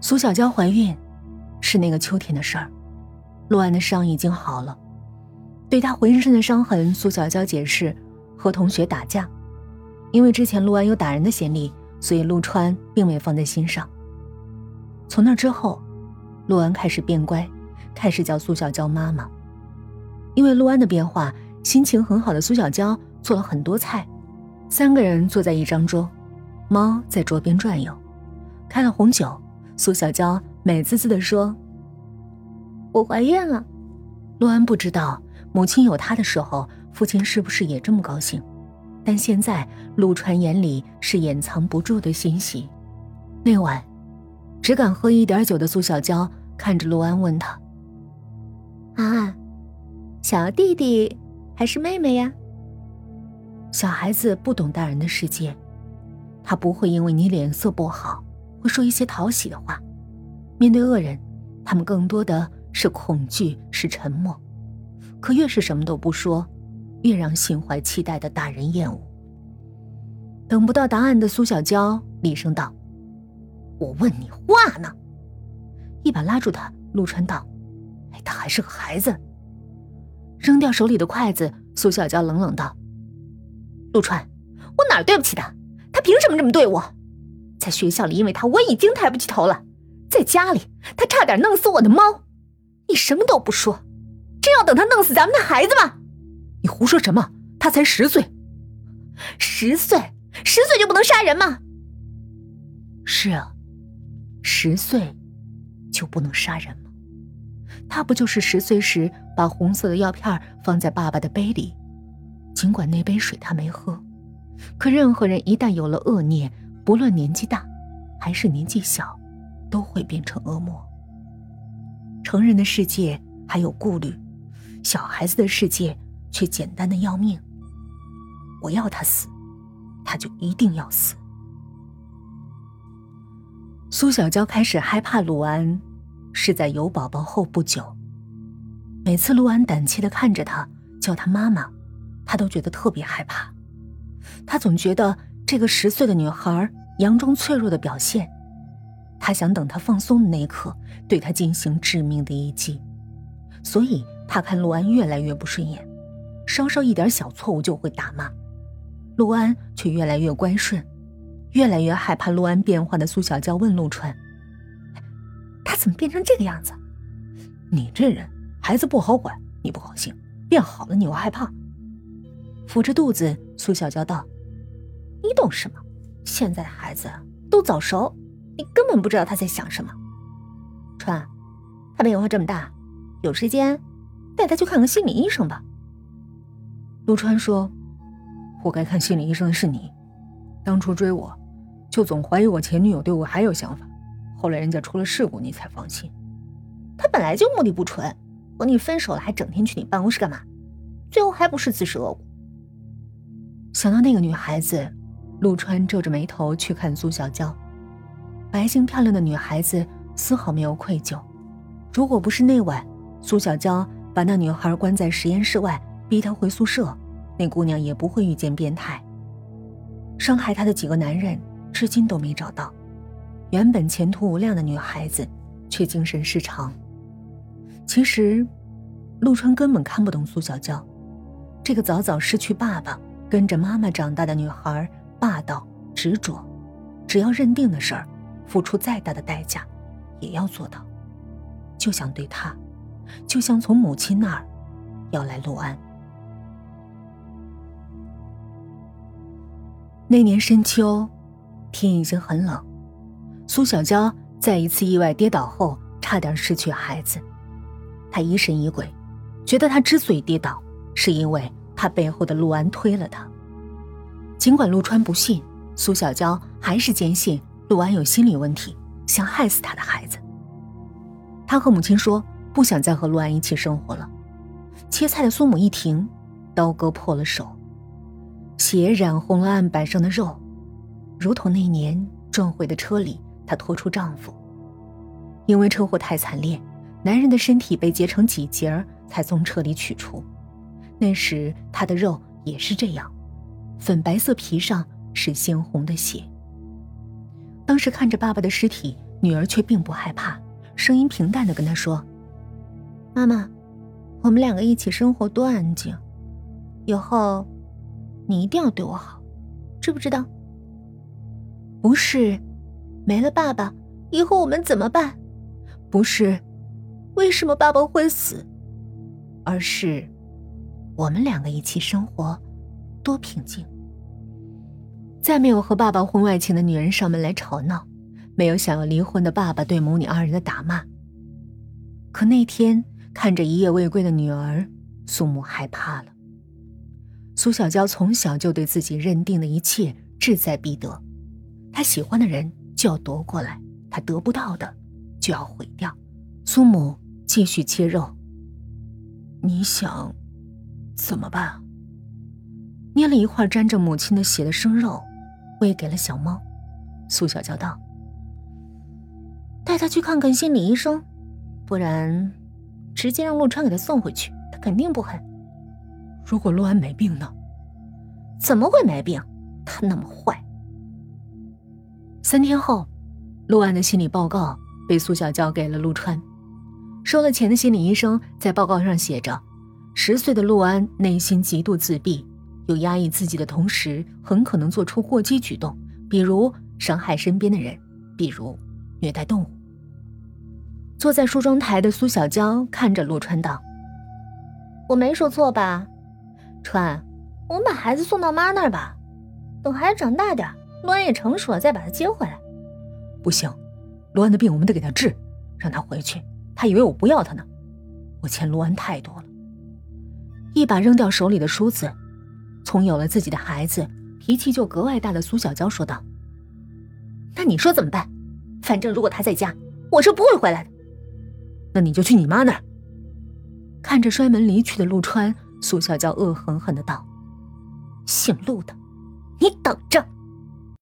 苏小娇怀孕，是那个秋天的事儿。陆安的伤已经好了，对他浑身的伤痕，苏小娇解释和同学打架，因为之前陆安有打人的先例，所以陆川并没放在心上。从那之后，陆安开始变乖，开始叫苏小娇妈妈。因为陆安的变化，心情很好的苏小娇做了很多菜，三个人坐在一张桌，猫在桌边转悠，开了红酒。苏小娇美滋滋地说：“我怀孕了。”陆安不知道母亲有他的时候，父亲是不是也这么高兴，但现在陆川眼里是掩藏不住的欣喜。那晚，只敢喝一点酒的苏小娇看着陆安问他：“啊，小弟弟还是妹妹呀？”小孩子不懂大人的世界，他不会因为你脸色不好。说一些讨喜的话，面对恶人，他们更多的是恐惧，是沉默。可越是什么都不说，越让心怀期待的大人厌恶。等不到答案的苏小娇厉声道：“我问你话呢！”一把拉住他，陆川道：“哎，他还是个孩子。”扔掉手里的筷子，苏小娇冷冷道：“陆川，我哪儿对不起他？他凭什么这么对我？”在学校里，因为他我已经抬不起头了；在家里，他差点弄死我的猫。你什么都不说，真要等他弄死咱们的孩子吗？你胡说什么？他才十岁，十岁，十岁就不能杀人吗？是啊，十岁就不能杀人吗？他不就是十岁时把红色的药片放在爸爸的杯里？尽管那杯水他没喝，可任何人一旦有了恶念。不论年纪大，还是年纪小，都会变成恶魔。成人的世界还有顾虑，小孩子的世界却简单的要命。我要他死，他就一定要死。苏小娇开始害怕陆安，是在有宝宝后不久。每次陆安胆怯的看着她，叫她妈妈，她都觉得特别害怕。她总觉得。这个十岁的女孩佯装脆弱的表现，他想等她放松的那一刻，对她进行致命的一击。所以，他看陆安越来越不顺眼，稍稍一点小错误就会打骂。陆安却越来越乖顺，越来越害怕陆安变化的苏小娇问陆川：“他怎么变成这个样子？”你这人，孩子不好管，你不高兴；变好了，你又害怕。抚着肚子，苏小娇道。你懂什么？现在的孩子都早熟，你根本不知道他在想什么。川，他变化这么大，有时间带他去看看心理医生吧。陆川说：“我该看心理医生的是你，当初追我，就总怀疑我前女友对我还有想法，后来人家出了事故，你才放心。他本来就目的不纯，和你分手了还整天去你办公室干嘛？最后还不是自食恶果？想到那个女孩子。”陆川皱着眉头去看苏小娇，白净漂亮的女孩子丝毫没有愧疚。如果不是那晚苏小娇把那女孩关在实验室外，逼她回宿舍，那姑娘也不会遇见变态。伤害她的几个男人至今都没找到。原本前途无量的女孩子，却精神失常。其实，陆川根本看不懂苏小娇，这个早早失去爸爸、跟着妈妈长大的女孩。霸道执着，只要认定的事儿，付出再大的代价，也要做到。就像对他，就像从母亲那儿要来陆安。那年深秋，天已经很冷。苏小娇在一次意外跌倒后，差点失去孩子。她疑神疑鬼，觉得她之所以跌倒，是因为她背后的陆安推了她。尽管陆川不信，苏小娇还是坚信陆安有心理问题，想害死他的孩子。他和母亲说，不想再和陆安一起生活了。切菜的苏母一停，刀割破了手，血染红了案板上的肉，如同那年撞毁的车里，她拖出丈夫。因为车祸太惨烈，男人的身体被截成几截儿才从车里取出。那时他的肉也是这样。粉白色皮上是鲜红的血。当时看着爸爸的尸体，女儿却并不害怕，声音平淡的跟他说：“妈妈，我们两个一起生活多安静，以后你一定要对我好，知不知道？不是，没了爸爸以后我们怎么办？不是，为什么爸爸会死？而是，我们两个一起生活多平静。再没有和爸爸婚外情的女人上门来吵闹。”没有想要离婚的爸爸对母女二人的打骂。可那天看着一夜未归的女儿，苏母害怕了。苏小娇从小就对自己认定的一切志在必得，她喜欢的人就要夺过来，她得不到的就要毁掉。苏母继续切肉。你想怎么办？捏了一块沾着母亲的血的生肉，喂给了小猫。苏小娇道。带他去看看心理医生，不然直接让陆川给他送回去，他肯定不狠。如果陆安没病呢？怎么会没病？他那么坏。三天后，陆安的心理报告被苏小娇给了陆川。收了钱的心理医生在报告上写着：十岁的陆安内心极度自闭，有压抑自己的同时，很可能做出过激举动，比如伤害身边的人，比如虐待动物。坐在梳妆台的苏小娇看着陆川道：“我没说错吧？川，我们把孩子送到妈那儿吧，等孩子长大点，陆安也成熟了，再把他接回来。不行，陆安的病我们得给他治，让他回去。他以为我不要他呢，我欠陆安太多了。”一把扔掉手里的梳子，从有了自己的孩子，脾气就格外大的苏小娇说道：“那你说怎么办？反正如果他在家，我是不会回来的。”那你就去你妈那儿。看着摔门离去的陆川，苏小娇恶狠狠的道：“姓陆的，你等着。”